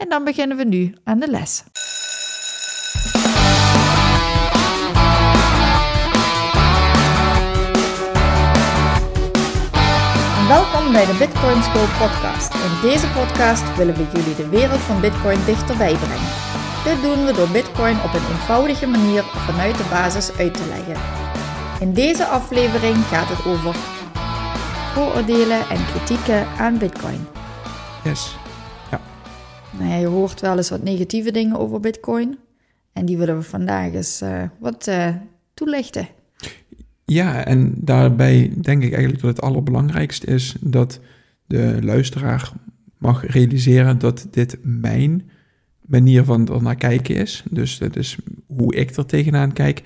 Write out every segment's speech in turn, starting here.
en dan beginnen we nu aan de les. Welkom bij de Bitcoin School podcast. In deze podcast willen we jullie de wereld van Bitcoin dichterbij brengen. Dit doen we door Bitcoin op een eenvoudige manier vanuit de basis uit te leggen. In deze aflevering gaat het over vooroordelen en kritieken aan Bitcoin. Yes. Nou je hoort wel eens wat negatieve dingen over Bitcoin. En die willen we vandaag eens uh, wat uh, toelichten. Ja, en daarbij denk ik eigenlijk dat het allerbelangrijkste is dat de luisteraar mag realiseren dat dit mijn manier van er naar kijken is. Dus dat is hoe ik er tegenaan kijk.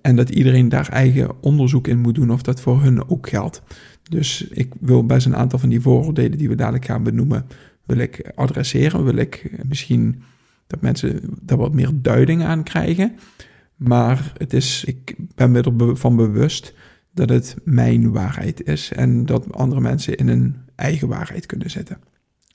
En dat iedereen daar eigen onderzoek in moet doen of dat voor hun ook geldt. Dus ik wil best een aantal van die vooroordelen die we dadelijk gaan benoemen, wil ik adresseren. Wil ik misschien dat mensen daar wat meer duiding aan krijgen. Maar het is, ik ben me ervan bewust dat het mijn waarheid is en dat andere mensen in hun eigen waarheid kunnen zitten.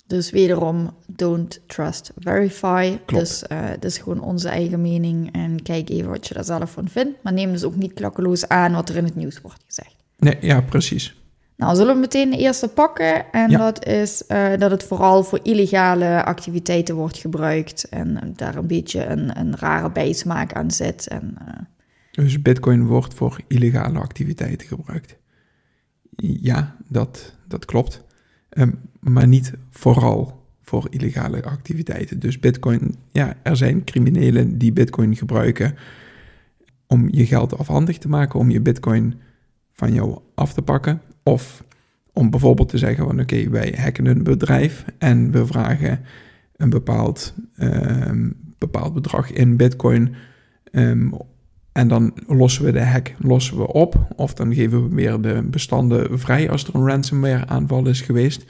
Dus wederom, don't trust, verify. Klopt. Dus uh, dat is gewoon onze eigen mening en kijk even wat je daar zelf van vindt. Maar neem dus ook niet klakkeloos aan wat er in het nieuws wordt gezegd. Nee, ja, precies. Nou, zullen we meteen de eerste pakken. En dat is uh, dat het vooral voor illegale activiteiten wordt gebruikt. En daar een beetje een, een rare bijsmaak aan zit. En, uh... Dus bitcoin wordt voor illegale activiteiten gebruikt. Ja, dat, dat klopt. Um, maar niet vooral voor illegale activiteiten. Dus bitcoin, ja, er zijn criminelen die bitcoin gebruiken om je geld afhandig te maken, om je bitcoin van jou af te pakken. Of om bijvoorbeeld te zeggen van oké, wij hacken een bedrijf en we vragen een bepaald, um, bepaald bedrag in bitcoin. Um, en dan lossen we de hack lossen we op. Of dan geven we weer de bestanden vrij als er een ransomware aanval is geweest.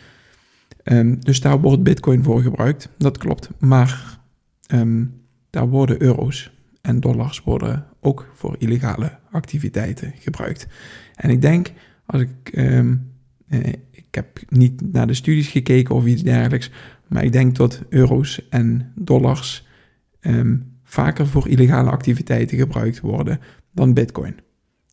Um, dus daar wordt bitcoin voor gebruikt. Dat klopt. Maar daar worden euro's en dollars worden ook voor illegale activiteiten gebruikt. En ik denk als ik, um, ik heb niet naar de studies gekeken of iets dergelijks, maar ik denk dat euro's en dollars um, vaker voor illegale activiteiten gebruikt worden dan bitcoin.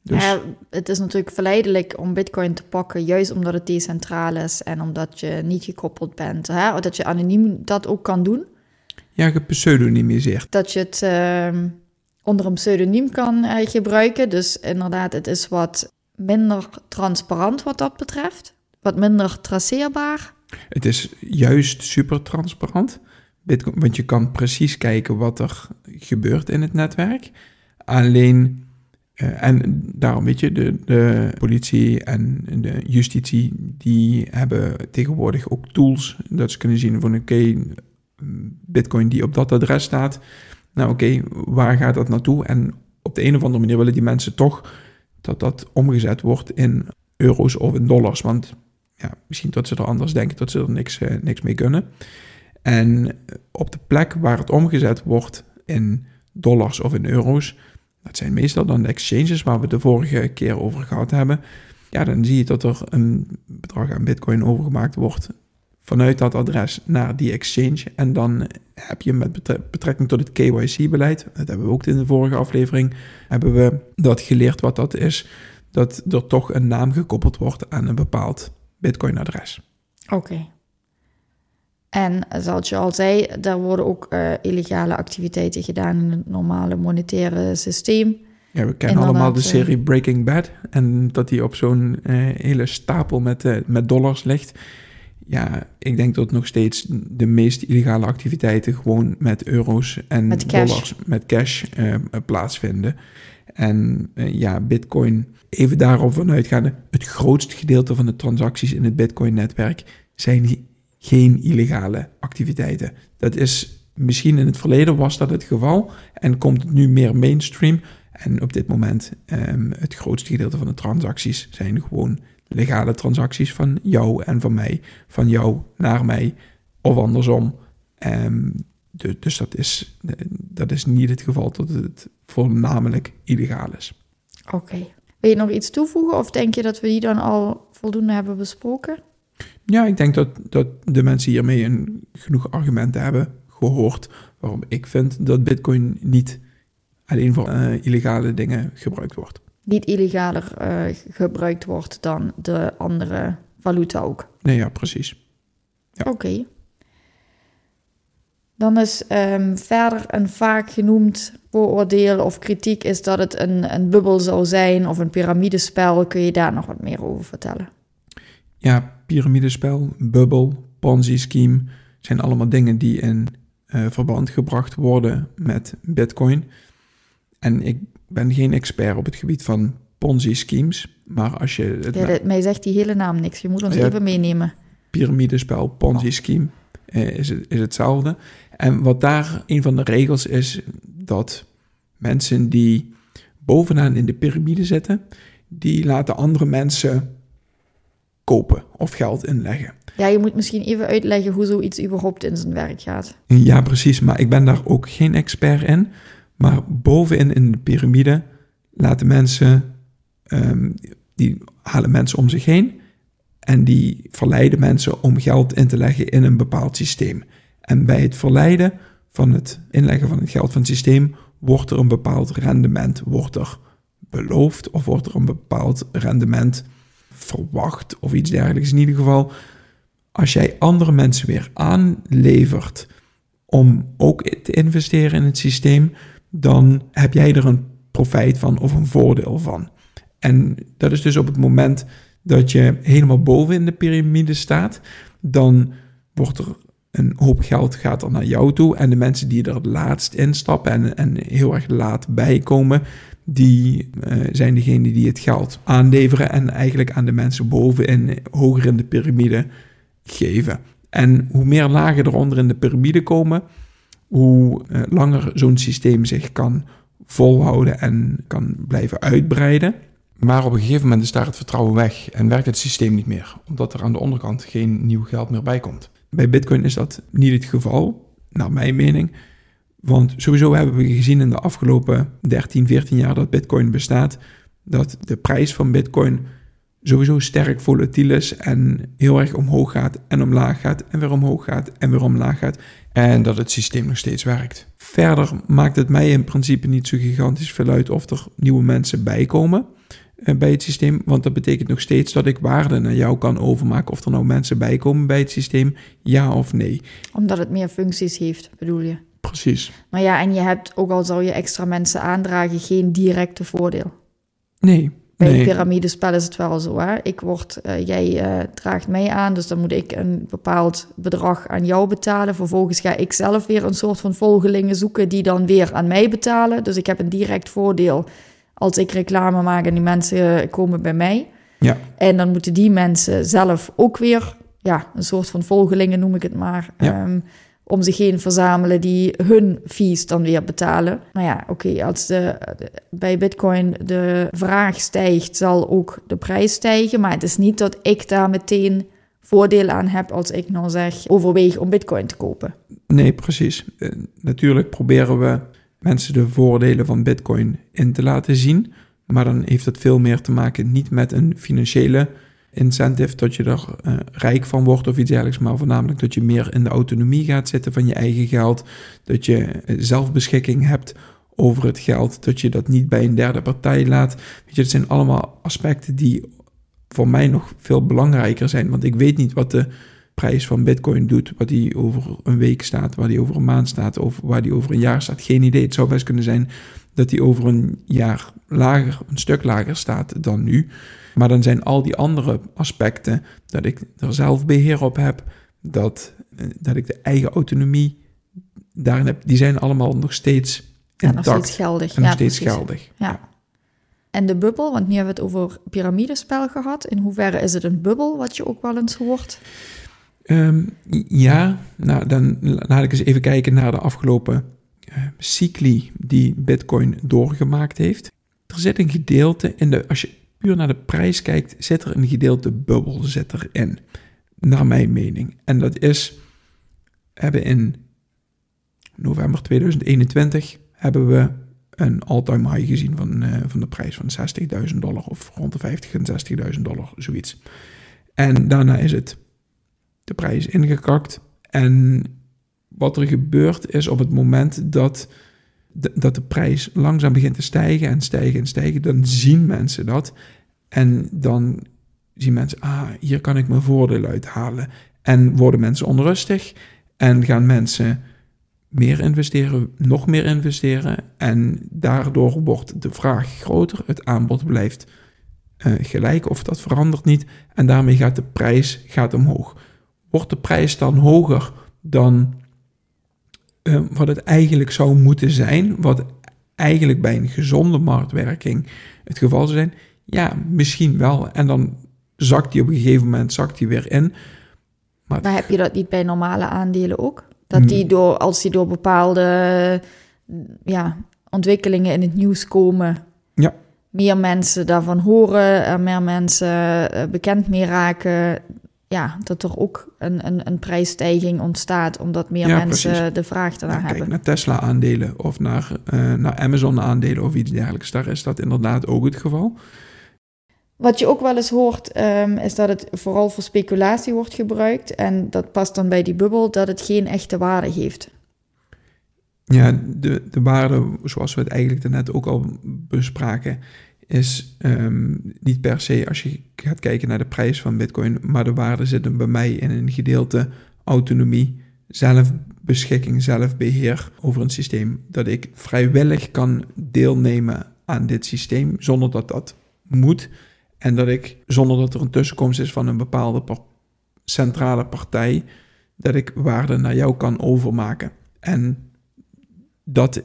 Dus... Ja, het is natuurlijk verleidelijk om bitcoin te pakken, juist omdat het decentraal is en omdat je niet gekoppeld bent. Hè? Dat je anoniem dat ook kan doen. Ja, gepseudonymiseerd. Dat je het uh, onder een pseudoniem kan uh, gebruiken. Dus inderdaad, het is wat minder transparant wat dat betreft. Wat minder traceerbaar. Het is juist super transparant. Bitcoin, want je kan precies kijken wat er gebeurt in het netwerk. Alleen, uh, en daarom weet je, de, de politie en de justitie, die hebben tegenwoordig ook tools dat ze kunnen zien van oké, bitcoin die op dat adres staat. Nou oké, waar gaat dat naartoe? En op de een of andere manier willen die mensen toch dat dat omgezet wordt in euro's of in dollars. Want ja, misschien dat ze er anders denken dat ze er niks, uh, niks mee kunnen. En op de plek waar het omgezet wordt in dollars of in euro's, dat zijn meestal dan de exchanges waar we de vorige keer over gehad hebben. Ja, dan zie je dat er een bedrag aan bitcoin overgemaakt wordt vanuit dat adres naar die exchange. En dan heb je met betrekking tot het KYC-beleid, dat hebben we ook in de vorige aflevering, hebben we dat geleerd wat dat is, dat er toch een naam gekoppeld wordt aan een bepaald Bitcoin-adres. Oké. En zoals je al zei, daar worden ook uh, illegale activiteiten gedaan in het normale monetaire systeem. Ja, we kennen allemaal de serie eh, Breaking Bad. En dat die op zo'n uh, hele stapel met, met dollars ligt ja, ik denk dat nog steeds de meest illegale activiteiten gewoon met euro's en met dollars, met cash uh, plaatsvinden. En uh, ja, Bitcoin, even daarop vanuit gaan, het grootste gedeelte van de transacties in het Bitcoin-netwerk zijn geen illegale activiteiten. Dat is misschien in het verleden was dat het geval en komt het nu meer mainstream. En op dit moment, um, het grootste gedeelte van de transacties zijn gewoon legale transacties van jou en van mij, van jou naar mij of andersom. Um, dus, dus dat, is, dat is niet het geval dat het voornamelijk illegaal is. Oké. Wil je nog iets toevoegen of denk je dat we die dan al voldoende hebben besproken? Ja, ik denk dat, dat de mensen hiermee een, genoeg argumenten hebben gehoord waarom ik vind dat Bitcoin niet alleen voor uh, illegale dingen gebruikt wordt. Niet illegaler uh, gebruikt wordt dan de andere valuta ook. Nee, ja, precies. Ja. Oké. Dan is um, verder een vaak genoemd vooroordeel of kritiek is dat het een, een bubbel zou zijn of een piramidespel. Kun je daar nog wat meer over vertellen? Ja, piramidespel, bubbel, Ponzi-scheme zijn allemaal dingen die in uh, verband gebracht worden met Bitcoin. En ik ben geen expert op het gebied van Ponzi-schemes, maar als je... Het ja, mij zegt die hele naam niks, je moet ons even meenemen. Piramidespel, Ponzi-scheme uh, is, het, is hetzelfde. En wat daar een van de regels is, dat mensen die bovenaan in de piramide zitten, die laten andere mensen kopen of geld inleggen. Ja, je moet misschien even uitleggen hoe zoiets überhaupt in zijn werk gaat. Ja, precies. Maar ik ben daar ook geen expert in. Maar bovenin in de piramide laten mensen, um, die halen mensen om zich heen en die verleiden mensen om geld in te leggen in een bepaald systeem. En bij het verleiden van het inleggen van het geld van het systeem wordt er een bepaald rendement wordt er beloofd of wordt er een bepaald rendement verwacht of iets dergelijks. In ieder geval, als jij andere mensen weer aanlevert om ook te investeren in het systeem, dan heb jij er een profijt van of een voordeel van. En dat is dus op het moment dat je helemaal boven in de piramide staat, dan wordt er een hoop geld gaat er naar jou toe. En de mensen die er het laatst instappen en, en heel erg laat bijkomen, die uh, zijn degene die het geld aanleveren en eigenlijk aan de mensen bovenin, hoger in de piramide geven. En hoe meer lagen eronder in de piramide komen, hoe uh, langer zo'n systeem zich kan volhouden en kan blijven uitbreiden. Maar op een gegeven moment is daar het vertrouwen weg en werkt het systeem niet meer, omdat er aan de onderkant geen nieuw geld meer bij komt. Bij Bitcoin is dat niet het geval, naar mijn mening. Want sowieso hebben we gezien in de afgelopen 13, 14 jaar dat Bitcoin bestaat, dat de prijs van Bitcoin sowieso sterk volatiel is en heel erg omhoog gaat en omlaag gaat en weer omhoog gaat en weer omlaag gaat. En dat het systeem nog steeds werkt. Verder maakt het mij in principe niet zo gigantisch veel uit of er nieuwe mensen bijkomen. Eh, bij het systeem. Want dat betekent nog steeds dat ik waarde naar jou kan overmaken. Of er nou mensen bij komen bij het systeem, ja of nee. Omdat het meer functies heeft, bedoel je? Precies. Maar ja, en je hebt, ook al zou je extra mensen aandragen, geen directe voordeel. Nee. Bij nee. piramidespel is het wel zo. Hè? Ik word, uh, jij uh, draagt mij aan, dus dan moet ik een bepaald bedrag aan jou betalen. Vervolgens ga ik zelf weer een soort van volgelingen zoeken die dan weer aan mij betalen. Dus ik heb een direct voordeel als ik reclame maak en die mensen komen bij mij. Ja. En dan moeten die mensen zelf ook weer, ja, een soort van volgelingen noem ik het maar, ja. um, om zich heen verzamelen die hun fees dan weer betalen. Nou ja, oké, als de, de, bij Bitcoin de vraag stijgt, zal ook de prijs stijgen. Maar het is niet dat ik daar meteen voordeel aan heb als ik nou zeg overweeg om Bitcoin te kopen. Nee, precies. Uh, natuurlijk proberen we mensen de voordelen van Bitcoin in te laten zien. Maar dan heeft het veel meer te maken niet met een financiële incentive, dat je er uh, rijk van wordt of iets dergelijks, maar voornamelijk dat je meer in de autonomie gaat zitten van je eigen geld, dat je uh, zelfbeschikking hebt over het geld, dat je dat niet bij een derde partij laat. Weet dat zijn allemaal aspecten die voor mij nog veel belangrijker zijn, want ik weet niet wat de prijs van Bitcoin doet, wat die over een week staat, waar die over een maand staat, of waar die over een jaar staat. Geen idee. Het zou best kunnen zijn dat die over een jaar lager, een stuk lager staat dan nu. Maar dan zijn al die andere aspecten, dat ik er zelf beheer op heb, dat, eh, dat ik de eigen autonomie daarin heb, die zijn allemaal nog steeds ja, nog steeds geldig. En nog steeds geldig. Ja. En de bubbel, want nu hebben we het over piramidespel gehad. In hoeverre is het een bubbel, wat je ook wel eens hoort? Ehm, ja, nou dan laat ik eens even kijken naar de afgelopen uh, cycli die Bitcoin doorgemaakt heeft. Er zit een gedeelte in de, als je puur naar de prijs kijkt, zit er een gedeelte bubbel erin. Naar mijn mening. En dat is, hebben in november 2021 hebben we een all-time high gezien van, uh, van de prijs van 60.000 dollar of rond de 50 en 60.000 dollar, zoiets. En daarna is het de prijs ingekakt. En wat er gebeurt is op het moment dat dat de prijs langzaam begint te stijgen en stijgen en stijgen, dan zien mensen dat. En dan zien mensen, ah, hier kan ik mijn voordeel uithalen. En worden mensen onrustig en gaan mensen meer investeren, nog meer investeren. En daardoor wordt de vraag groter, het aanbod blijft uh, gelijk of dat verandert niet. En daarmee gaat de prijs gaat omhoog. Wordt de prijs dan hoger dan uh, wat het eigenlijk zou moeten zijn, wat eigenlijk bij een gezonde marktwerking het geval zou zijn? Ja, misschien wel. En dan zakt die op een gegeven moment zakt die weer in. Maar, maar heb je dat niet bij normale aandelen ook? Dat die door, als die door bepaalde ja, ontwikkelingen in het nieuws komen, ja. meer mensen daarvan horen, er meer mensen eh, bekend mee raken. Ja, dat er ook een, een, een prijsstijging ontstaat, omdat meer mensen de vraag ja, hebben. Kijk naar Tesla-aandelen of naar, uh, naar Amazon-aandelen of iets dergelijks. Daar is dat inderdaad ook het geval. Wat je ook wel eens hoort, um, is dat het vooral voor speculatie wordt gebruikt. En dat past dan bij die bubbel, dat het geen echte waarde heeft. Ja, de, de waarde, zoals we het eigenlijk net ook al bespraken, is um, niet per se als je gaat kijken naar de prijs van Bitcoin, maar de waarde zit bij mij in een gedeelte autonomie, zelfbeschikking, zelfbeheer over een systeem. Dat ik vrijwillig kan deelnemen aan dit systeem zonder dat dat moet. En dat ik, zonder dat er een tussenkomst is van een bepaalde centrale partij, dat ik waarde naar jou kan overmaken. En dat,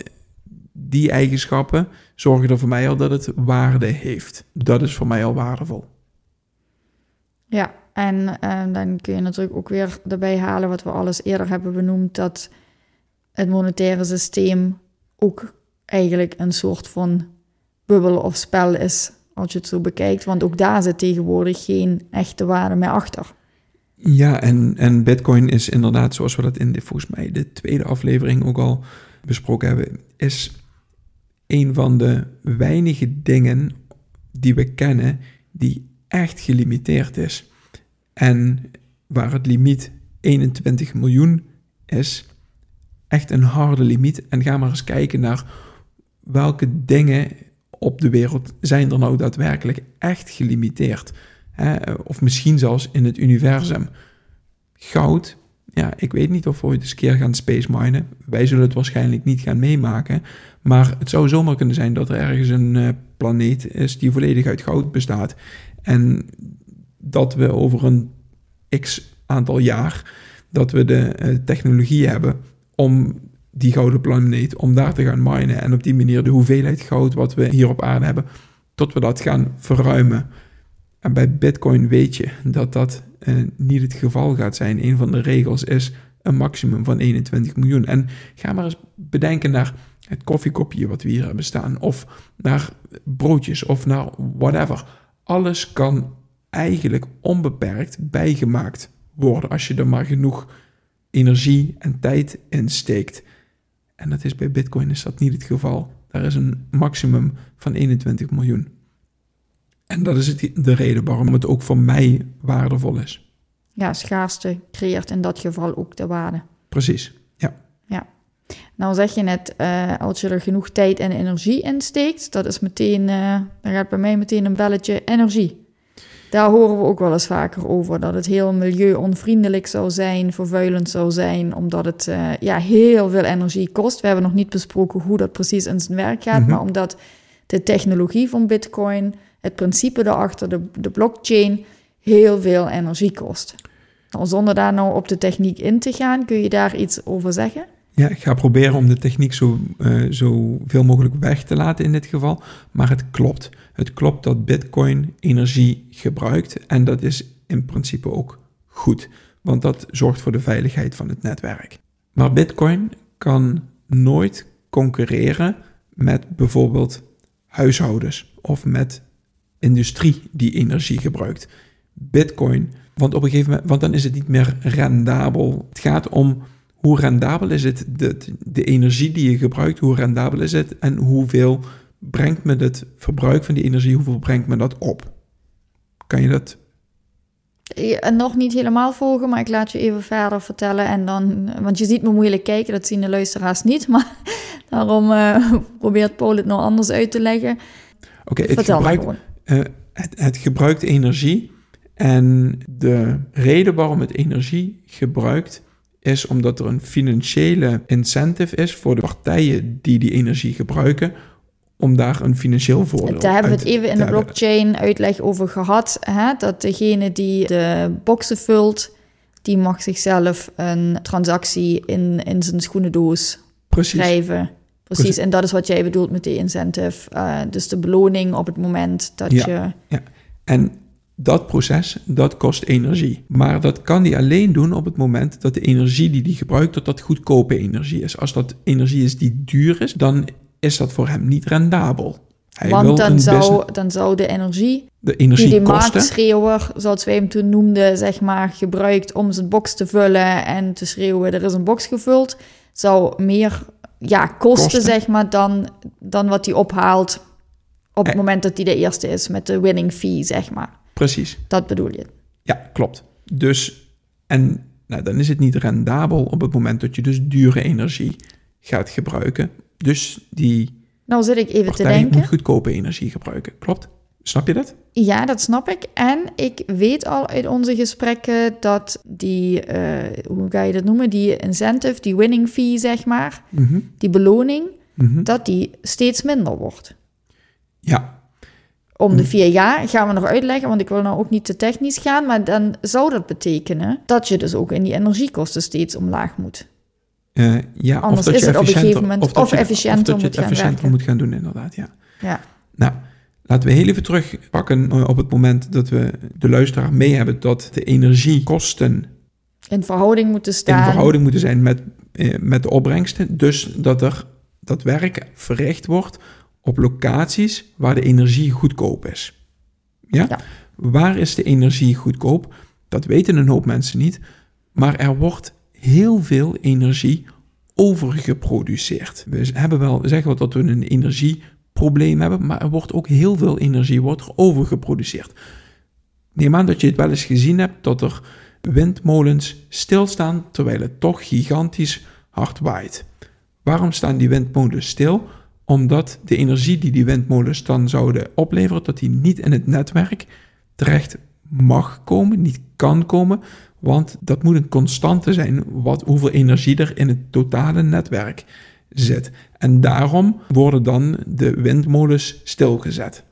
die eigenschappen zorgen er voor mij al dat het waarde heeft. Dat is voor mij al waardevol. Ja, en uh, dan kun je natuurlijk ook weer erbij halen wat we alles eerder hebben benoemd, dat het monetaire systeem ook eigenlijk een soort van bubbel of spel is als je het zo bekijkt. Want ook daar zit tegenwoordig geen echte waarde meer achter. Ja, en, en Bitcoin is inderdaad, zoals we dat in de, volgens mij de tweede aflevering ook al besproken hebben, is een van de weinige dingen die we kennen die echt gelimiteerd is. En waar het limiet 21 miljoen is, echt een harde limiet. En ga maar eens kijken naar welke dingen op de wereld zijn er nou daadwerkelijk echt gelimiteerd? Hè? Of misschien zelfs in het universum. Goud, ja, ik weet niet of we ooit eens een keer gaan space minen. Wij zullen het waarschijnlijk niet gaan meemaken. Maar het zou zomaar kunnen zijn dat er ergens een uh, planeet is die volledig uit goud bestaat. En dat we over een x aantal jaar, dat we de uh, technologie hebben om die gouden planeet, om daar te gaan minen en op die manier de hoeveelheid goud wat we hier op aarde hebben, tot we dat gaan verruimen. En bij Bitcoin weet je dat dat eh, niet het geval gaat zijn. Een van de regels is een maximum van 21 miljoen. En ga maar eens bedenken naar het koffiekopje wat we hier hebben staan, of naar broodjes, of naar whatever. Alles kan eigenlijk onbeperkt bijgemaakt worden als je er maar genoeg energie en tijd in steekt. En dat is bij Bitcoin is dat niet het geval. Daar is een maximum van 21 miljoen. En dat is het, de reden waarom het ook voor mij waardevol is. Ja, schaarste creëert in dat geval ook de waarde. Precies, ja. Ja. Nou zeg je net, uh, als je er genoeg tijd en energie in steekt, dat is meteen, uh, dan gaat bij mij meteen een belletje energie. Daar horen we ook wel eens vaker over. Dat het heel milieuonvriendelijk zou zijn, vervuilend zou zijn, omdat het uh, ja, heel veel energie kost. We hebben nog niet besproken hoe dat precies in zijn werk gaat, mhm. maar omdat de technologie van Bitcoin, het principe daarachter, de, de blockchain, heel veel energie kost. Nou, zonder daar nou op de techniek in te gaan, kun je daar iets over zeggen? Ja, ik ga proberen om de techniek zo, uh, zo veel mogelijk weg te laten in dit geval. Maar het klopt. Het klopt dat Bitcoin energie gebruikt. En dat is in principe ook goed. want dat zorgt voor de veiligheid van het netwerk. Maar Bitcoin kan nooit concurreren met bijvoorbeeld huishoudens of met industrie die energie gebruikt. Bitcoin, want op een gegeven moment, want dan is het niet meer rendabel. Het gaat om hoe rendabel is het, de, de energie die je gebruikt, hoe rendabel is het en hoeveel brengt me het verbruik van die energie, hoeveel brengt me dat op? Kan je dat ja, nog niet helemaal volgen, maar ik laat je even verder vertellen. En dan, want je ziet me moeilijk kijken, dat zien de luisteraars niet. Maar daarom uh, probeert Paul het nou anders uit te leggen. Oké, okay, het, gebruikt, uh, het, het gebruikt energie. En de reden waarom het energie gebruikt, is omdat er een financiële incentive is voor de partijen die die energie gebruiken om daar een financieel voordeel Daar hebben we het even in de blockchain uitleg over gehad. Hè? Dat degene die de boxen vult, die mag zichzelf een transactie in, in zijn schoenendoos Precies. schrijven. Precies. en dat is wat jij bedoelt met de incentive. Uh, dus de beloning op het moment dat ja, je... Ja, en dat proces, dat kost energie. Maar dat kan die alleen doen op het moment dat de energie die die gebruikt, dat dat goedkope energie is. Als dat energie is die duur is, dan is dat voor hem niet rendabel. Hij Want dan zou, dan zou de energie, de energie die de marktschreeuwer, zoals wij hem toen noemden, zeg maar, gebruikt om zijn box te vullen en te schreeuwen, er is een box gevuld, zou meer ja, kosten, zeg maar, dan, dan wat hij ophaalt op het eh. moment dat hij de eerste is met de winning fee, zeg maar. Precies. Dat bedoel je? Ja, klopt. Dus, en nou, dan is het niet rendabel op het moment dat je dus dure energie gaat gebruiken. Dus die. Nou zit ik even te denken. moet goedkope energie gebruiken. Klopt? Snap je dat? Ja, dat snap ik. En ik weet al uit onze gesprekken dat die, uh, hoe ga je dat noemen, die incentive, die winning fee, zeg maar, mhm. die beloning, mhm. dat die steeds minder wordt. Ja. Om de mhm. vier jaar gaan we nog uitleggen, want ik wil nou ook niet te technisch gaan, maar dan zou dat betekenen dat je dus ook in die energiekosten steeds omlaag moet. Uh, ja, Anders of dat is je het op een gegeven moment of, of efficiënter, of dat je het efficiënter moet gaan doen, inderdaad. Ja. ja. Nou, laten we heel even terugpakken eh, op het moment dat we de luisteraar mee hebben dat de energiekosten in verhouding moeten staan. In verhouding moeten zijn met, eh, met de opbrengsten. Dus dat er dat werk verricht wordt op locaties waar de energie goedkoop is. Ja? ja? Waar is de energie goedkoop? Dat weten een hoop mensen niet. Maar er wordt heel veel energie overgeproduceerd. We hebben wel, zeggen wel dat we een energieprobleem hebben, maar er wordt ook heel veel energie wordt er overgeproduceerd. Neem aan dat je het wel eens gezien hebt dat er windmolens stilstaan terwijl het toch gigantisch hard waait. Waarom staan die windmolens stil? Omdat de energie die die windmolens dan zouden opleveren, dat die niet in het netwerk terecht mag komen, niet kan komen, want dat moet een constante zijn wat, hoeveel energie er in het totale netwerk zit. En daarom worden dan de windmolens stilgezet.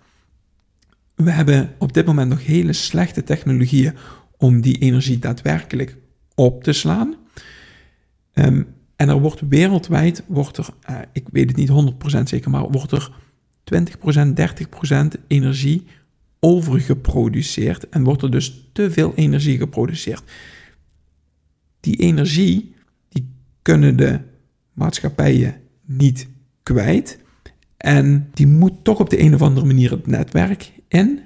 We hebben op dit moment nog hele slechte technologieën om die energie daadwerkelijk op te slaan. Um, en er wordt wereldwijd, wordt er, uh, ik weet het niet 100% zeker, maar wordt er 20%, 30% energie overgeproduceerd en wordt er dus te veel energie geproduceerd. Die energie, die kunnen de maatschappijen niet kwijt en die moet toch op de een of andere manier het netwerk in.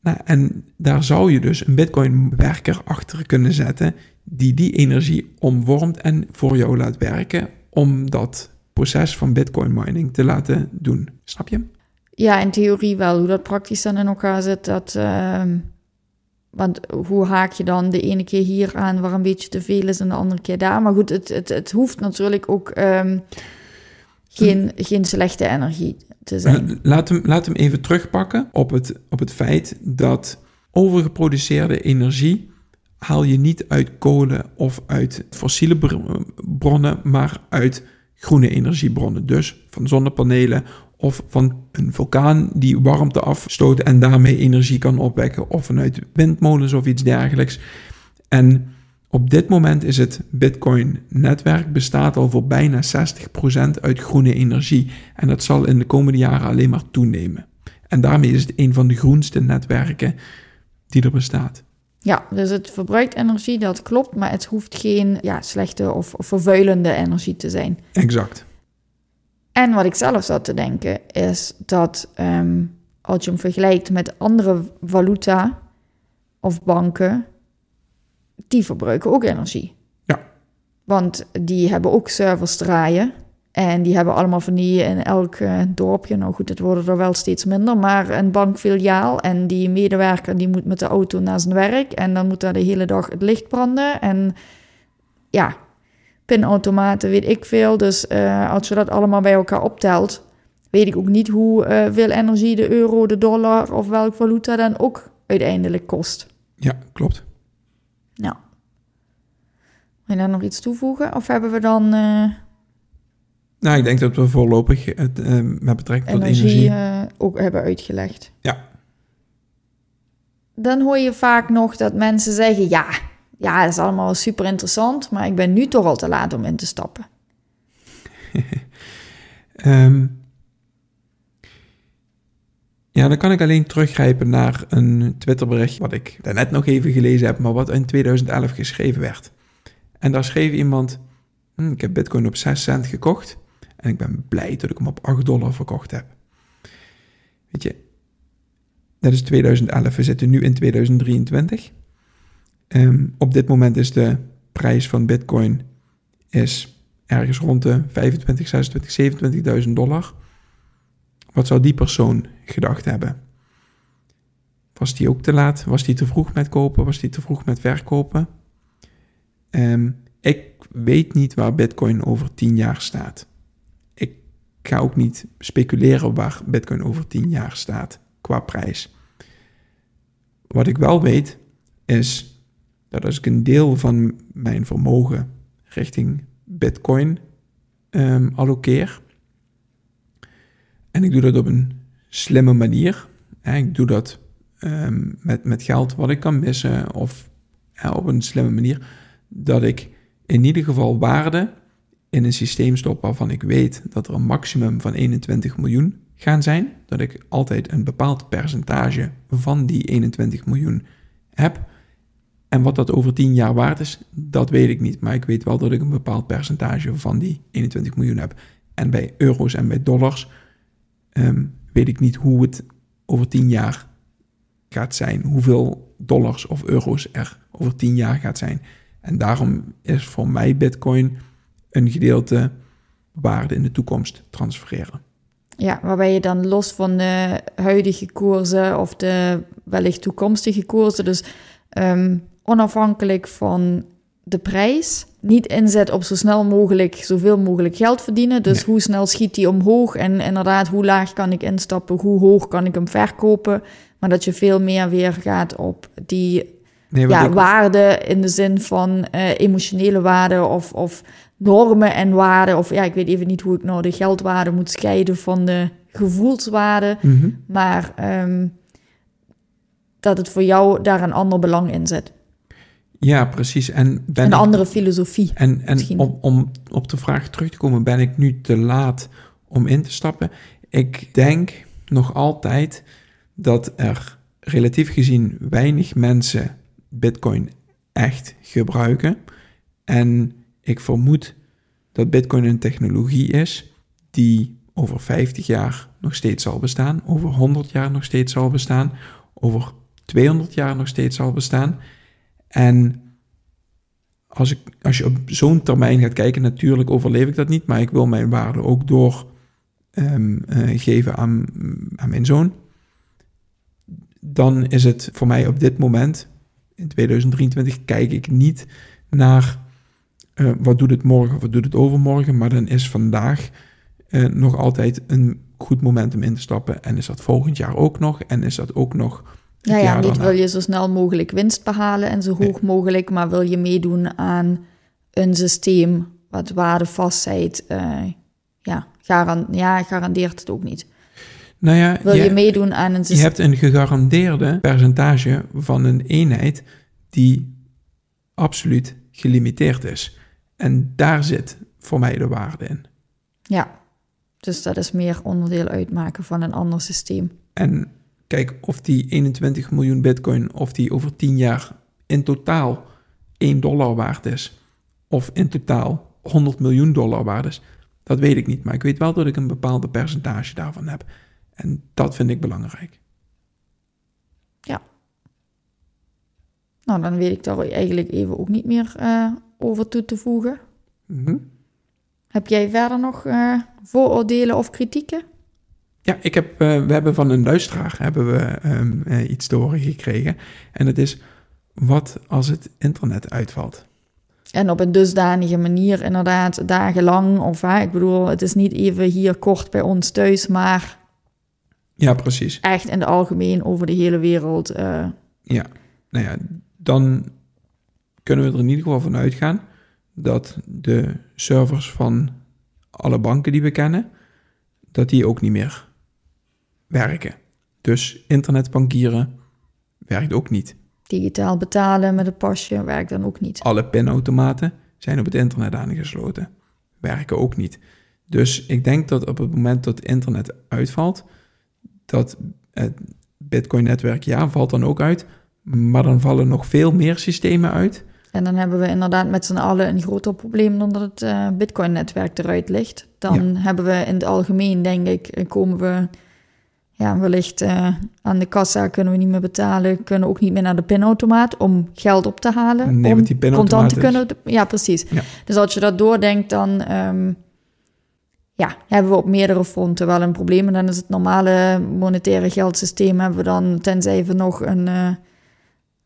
Nou, en daar zou je dus een Bitcoin-werker achter kunnen zetten die die energie omvormt en voor jou laat werken om dat proces van Bitcoin mining te laten doen. Snap je? Ja, in theorie wel. Hoe dat praktisch dan in elkaar zit, dat. Uh, want hoe haak je dan de ene keer hier aan waar een beetje te veel is en de andere keer daar? Maar goed, het, het, het hoeft natuurlijk ook um, geen, geen slechte energie te zijn. Laat hem, laat hem even terugpakken op het, op het feit dat overgeproduceerde energie haal je niet uit kolen of uit fossiele bronnen, maar uit groene energiebronnen. Dus van zonnepanelen of van een vulkaan die warmte afstoot en daarmee energie kan opwekken, of vanuit windmolens of iets dergelijks. En op dit moment is het Bitcoin-netwerk bestaat al voor bijna 60% uit groene energie. En dat zal in de komende jaren alleen maar toenemen. En daarmee is het een van de groenste netwerken die er bestaat. Ja, dus het verbruikt energie, dat klopt, maar het hoeft geen ja, slechte of, of vervuilende energie te zijn. Exact. En wat ik zelf zat te denken is dat ehm, als je hem vergelijkt met andere valuta of banken, die verbruiken ook energie. Ja. Want die hebben ook servers draaien. En die hebben allemaal van die in elk eh, dorpje. Nou goed, het worden er wel steeds minder. Maar een bankfiliaal. En die medewerker die moet met de auto naar zijn werk. En dan moet daar de hele dag het licht branden. En ja, pinautomaten weet ik veel. Dus eh, als je dat allemaal bij elkaar optelt, weet ik ook niet hoe eh, veel energie de euro, de dollar of welk valuta dan ook uiteindelijk kost. Ja, klopt. Nou. Wil je daar nog iets toevoegen? Of hebben we dan eh, Nou, ik denk dat we voorlopig het met betrekking tot energie, energie... ook hebben uitgelegd? Ja. Dan hoor je vaak nog dat mensen zeggen: ja, ja, dat is allemaal super interessant, maar ik ben nu toch al te laat om in te stappen. Ehm, ja, dan kan ik alleen teruggrijpen naar een Twitterbericht wat ik daarnet nog even gelezen heb, maar wat in 2011 geschreven werd. En daar schreef iemand, hm, ik heb bitcoin op 6 cent gekocht en ik ben blij dat ik hem op 8 dollar verkocht heb. Weet je, dat is 2011, we zitten nu in 2023. Ehm, op dit moment is de prijs van bitcoin is ergens rond de 25, 26, 27.000 dollar. Wat zou die persoon gedacht hebben? Was die ook te laat? Was die te vroeg met kopen? Was die te vroeg met verkopen? Ehm, ik weet niet waar Bitcoin over 10 jaar staat. Ik ga ook niet speculeren waar Bitcoin over 10 jaar staat qua prijs. Wat ik wel weet is dat als ik een deel van mijn vermogen richting Bitcoin um, allokeer. En ik doe dat op een slimme manier. Ik doe dat um, met, met geld wat ik kan missen of op een slimme manier. Dat ik in ieder geval waarde in een systeem stop waarvan ik weet dat er een maximum van 21 miljoen gaan zijn. Dat ik altijd een bepaald percentage van die 21 miljoen heb. En wat dat over 10 jaar waard is, dat weet ik niet. Maar ik weet wel dat ik een bepaald percentage van die 21 miljoen heb. En bij euro's en bij dollars um, weet ik niet hoe het over 10 jaar gaat zijn. Hoeveel dollars of euro's er over 10 jaar gaat zijn. En daarom is voor mij Bitcoin een gedeelte waarde in de toekomst transfereren. Ja, waarbij je dan los van de huidige koersen of de wellicht toekomstige koersen, dus um, onafhankelijk van de prijs, niet inzet op zo snel mogelijk zoveel mogelijk geld verdienen. Dus nee. hoe snel schiet die omhoog en inderdaad hoe laag kan ik instappen, hoe hoog kan ik hem verkopen. Maar dat je veel meer weer gaat op die nee, ja, waarde in de zin van uh, emotionele waarde of, of normen en waarden. Of ja, ik weet even niet hoe ik nou de geldwaarde moet scheiden van de gevoelswaarde. Mm -hmm. Maar um, dat het voor jou daar een ander belang in zit. Ja, precies. En ben een ik, andere filosofie. En, en om, om op de vraag terug te komen, ben ik nu te laat om in te stappen? Ik denk nog altijd dat er relatief gezien weinig mensen Bitcoin echt gebruiken. En ik vermoed dat Bitcoin een technologie is die over 50 jaar nog steeds zal bestaan, over 100 jaar nog steeds zal bestaan, over 200 jaar nog steeds zal bestaan. En als, ik, als je op zo'n termijn gaat kijken, natuurlijk overleef ik dat niet, maar ik wil mijn waarde ook doorgeven um, uh, aan, aan mijn zoon. Dan is het voor mij op dit moment, in 2023, kijk ik niet naar uh, wat doet het morgen of wat doet het overmorgen, maar dan is vandaag uh, nog altijd een goed moment om in te stappen. En is dat volgend jaar ook nog? En is dat ook nog ja, ja, niet wil je zo snel mogelijk winst behalen en zo hoog mogelijk, maar wil je meedoen aan een systeem wat waarde vastzet, uh, ja, garan ja, garandeert het ook niet. Nou ja, wil je, je meedoen aan een systeem? Je hebt een gegarandeerde percentage van een eenheid die absoluut gelimiteerd is. En daar zit voor mij de waarde in. Ja, dus dat is meer onderdeel uitmaken van een ander systeem. En kijk, of die 21 miljoen bitcoin, of die over 10 jaar in totaal 1 dollar waard is, of in totaal 100 miljoen dollar waard is, dat weet ik niet. Maar ik weet wel dat ik een bepaalde percentage daarvan heb. En dat vind ik belangrijk. Ja. Nou, dan weet ik daar eigenlijk even ook niet meer uh, over toe te voegen. Mhm. Heb jij verder nog uh, vooroordelen of kritieken? Ja, ik heb, uh, we hebben van een luisteraar hebben we, um, uh, iets te horen gekregen. En het is, wat als het internet uitvalt? En op een dusdanige manier inderdaad dagenlang. Of hè, ik bedoel, het is niet even hier kort bij ons thuis, maar... Ja, precies. Echt in het algemeen over de hele wereld. Uh... Ja, nou ja, dan kunnen we er in ieder geval van uitgaan dat de servers van alle banken die we kennen, dat die ook niet meer werken. Dus internetbankieren werkt ook niet. Digitaal betalen met een pasje werkt dan ook niet. Alle pinautomaten zijn op het internet aangesloten. Werken ook niet. Dus ik denk dat op het moment dat internet uitvalt, dat het Bitcoin-netwerk, ja, valt dan ook uit. Maar dan vallen nog veel meer systemen uit. En dan hebben we inderdaad met z'n allen een groter probleem dan dat het uh, Bitcoin-netwerk eruit ligt. Dan ja. hebben we in het algemeen, denk ik, komen we ja, wellicht uh, aan de kassa kunnen we niet meer betalen, kunnen ook niet meer naar de pinautomaat om geld op te halen. Nee, om die contant te kunnen. Ja, precies. Ja. Dus als je dat doordenkt, dan um, ja, hebben we op meerdere fronten wel een probleem. En dan is het normale monetaire geldsysteem hebben we dan, tenzij we nog een uh,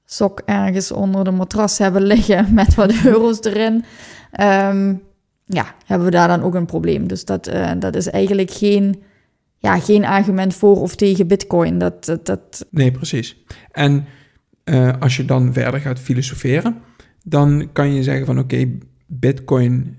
sok ergens onder de matras hebben liggen met wat euro's erin. Um, ja, hebben we daar dan ook een probleem. Dus dat, uh, dat is eigenlijk geen ja, geen argument voor of tegen Bitcoin. Dat, dat. Nee, precies. En uh, als je dan verder gaat filosoferen, dan kan je zeggen van oké, Bitcoin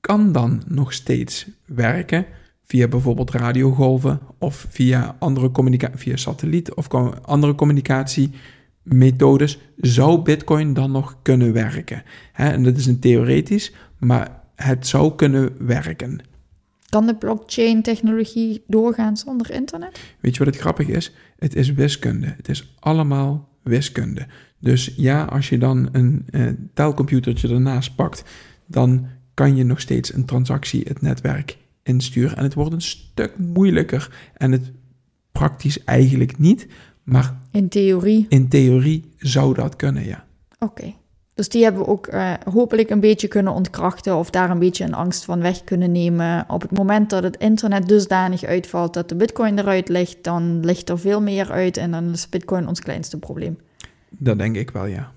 kan dan nog steeds werken via bijvoorbeeld radiogolven of via andere communicatie, via satelliet of andere communicatiemethodes. Zou Bitcoin dan nog kunnen werken? Hè, en dat is een theoretisch, maar het zou kunnen werken. Kan de blockchain-technologie doorgaan zonder internet? Weet je wat het grappig is? Het is wiskunde. Het is allemaal wiskunde. Dus ja, als je dan een uh, telcomputertje ernaast pakt, dan kan je nog steeds een transactie het netwerk insturen. En het wordt een stuk moeilijker. En het praktisch eigenlijk niet. Maar in theorie? In theorie zou dat kunnen, ja. Oké. Okay. Dus die hebben we ook uh, hopelijk een beetje kunnen ontkrachten of daar een beetje een angst van weg kunnen nemen. Op het moment dat het internet dusdanig uitvalt dat de bitcoin eruit ligt, dan ligt er veel meer uit en dan is bitcoin ons kleinste probleem. Dat denk ik wel, ja.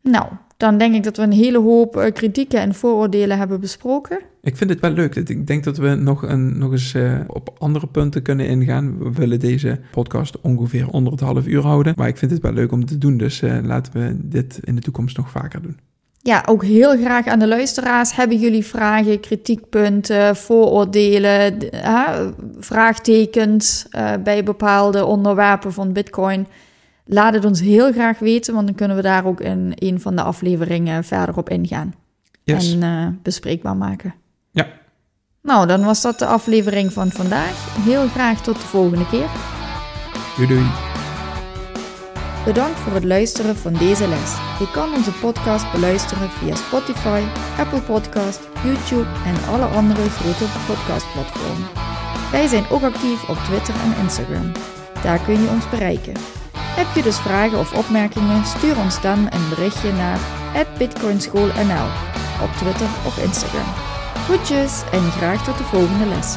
Nou, dan denk ik dat we een hele hoop uh, kritieken en vooroordelen hebben besproken. Ik vind het wel leuk. Ik denk dat we nog, een, nog eens uh, op andere punten kunnen ingaan. We willen deze podcast ongeveer onder het half uur houden. Maar ik vind het wel leuk om te doen. Dus uh, laten we dit in de toekomst nog vaker doen. Ja, ook heel graag aan de luisteraars. Hebben jullie vragen, kritiekpunten, vooroordelen, vraagtekens bij bepaalde onderwerpen van Bitcoin? Laat het ons heel graag weten, want dan kunnen we daar ook in een van de afleveringen verder op ingaan. Yes. En uh, bespreekbaar maken. Ja. Nou, dan was dat de aflevering van vandaag. Heel graag tot de volgende keer. Doei doei. Bedankt voor het luisteren van deze les. Je kan onze podcast beluisteren via Spotify, Apple Podcast, YouTube en alle andere grote podcastplatformen. Wij zijn ook actief op Twitter en Instagram. Daar kun je ons bereiken. Heb je dus vragen of opmerkingen? Stuur ons dan een berichtje naar bitcoinschoolnl op Twitter of Instagram. Groetjes en graag tot de volgende les.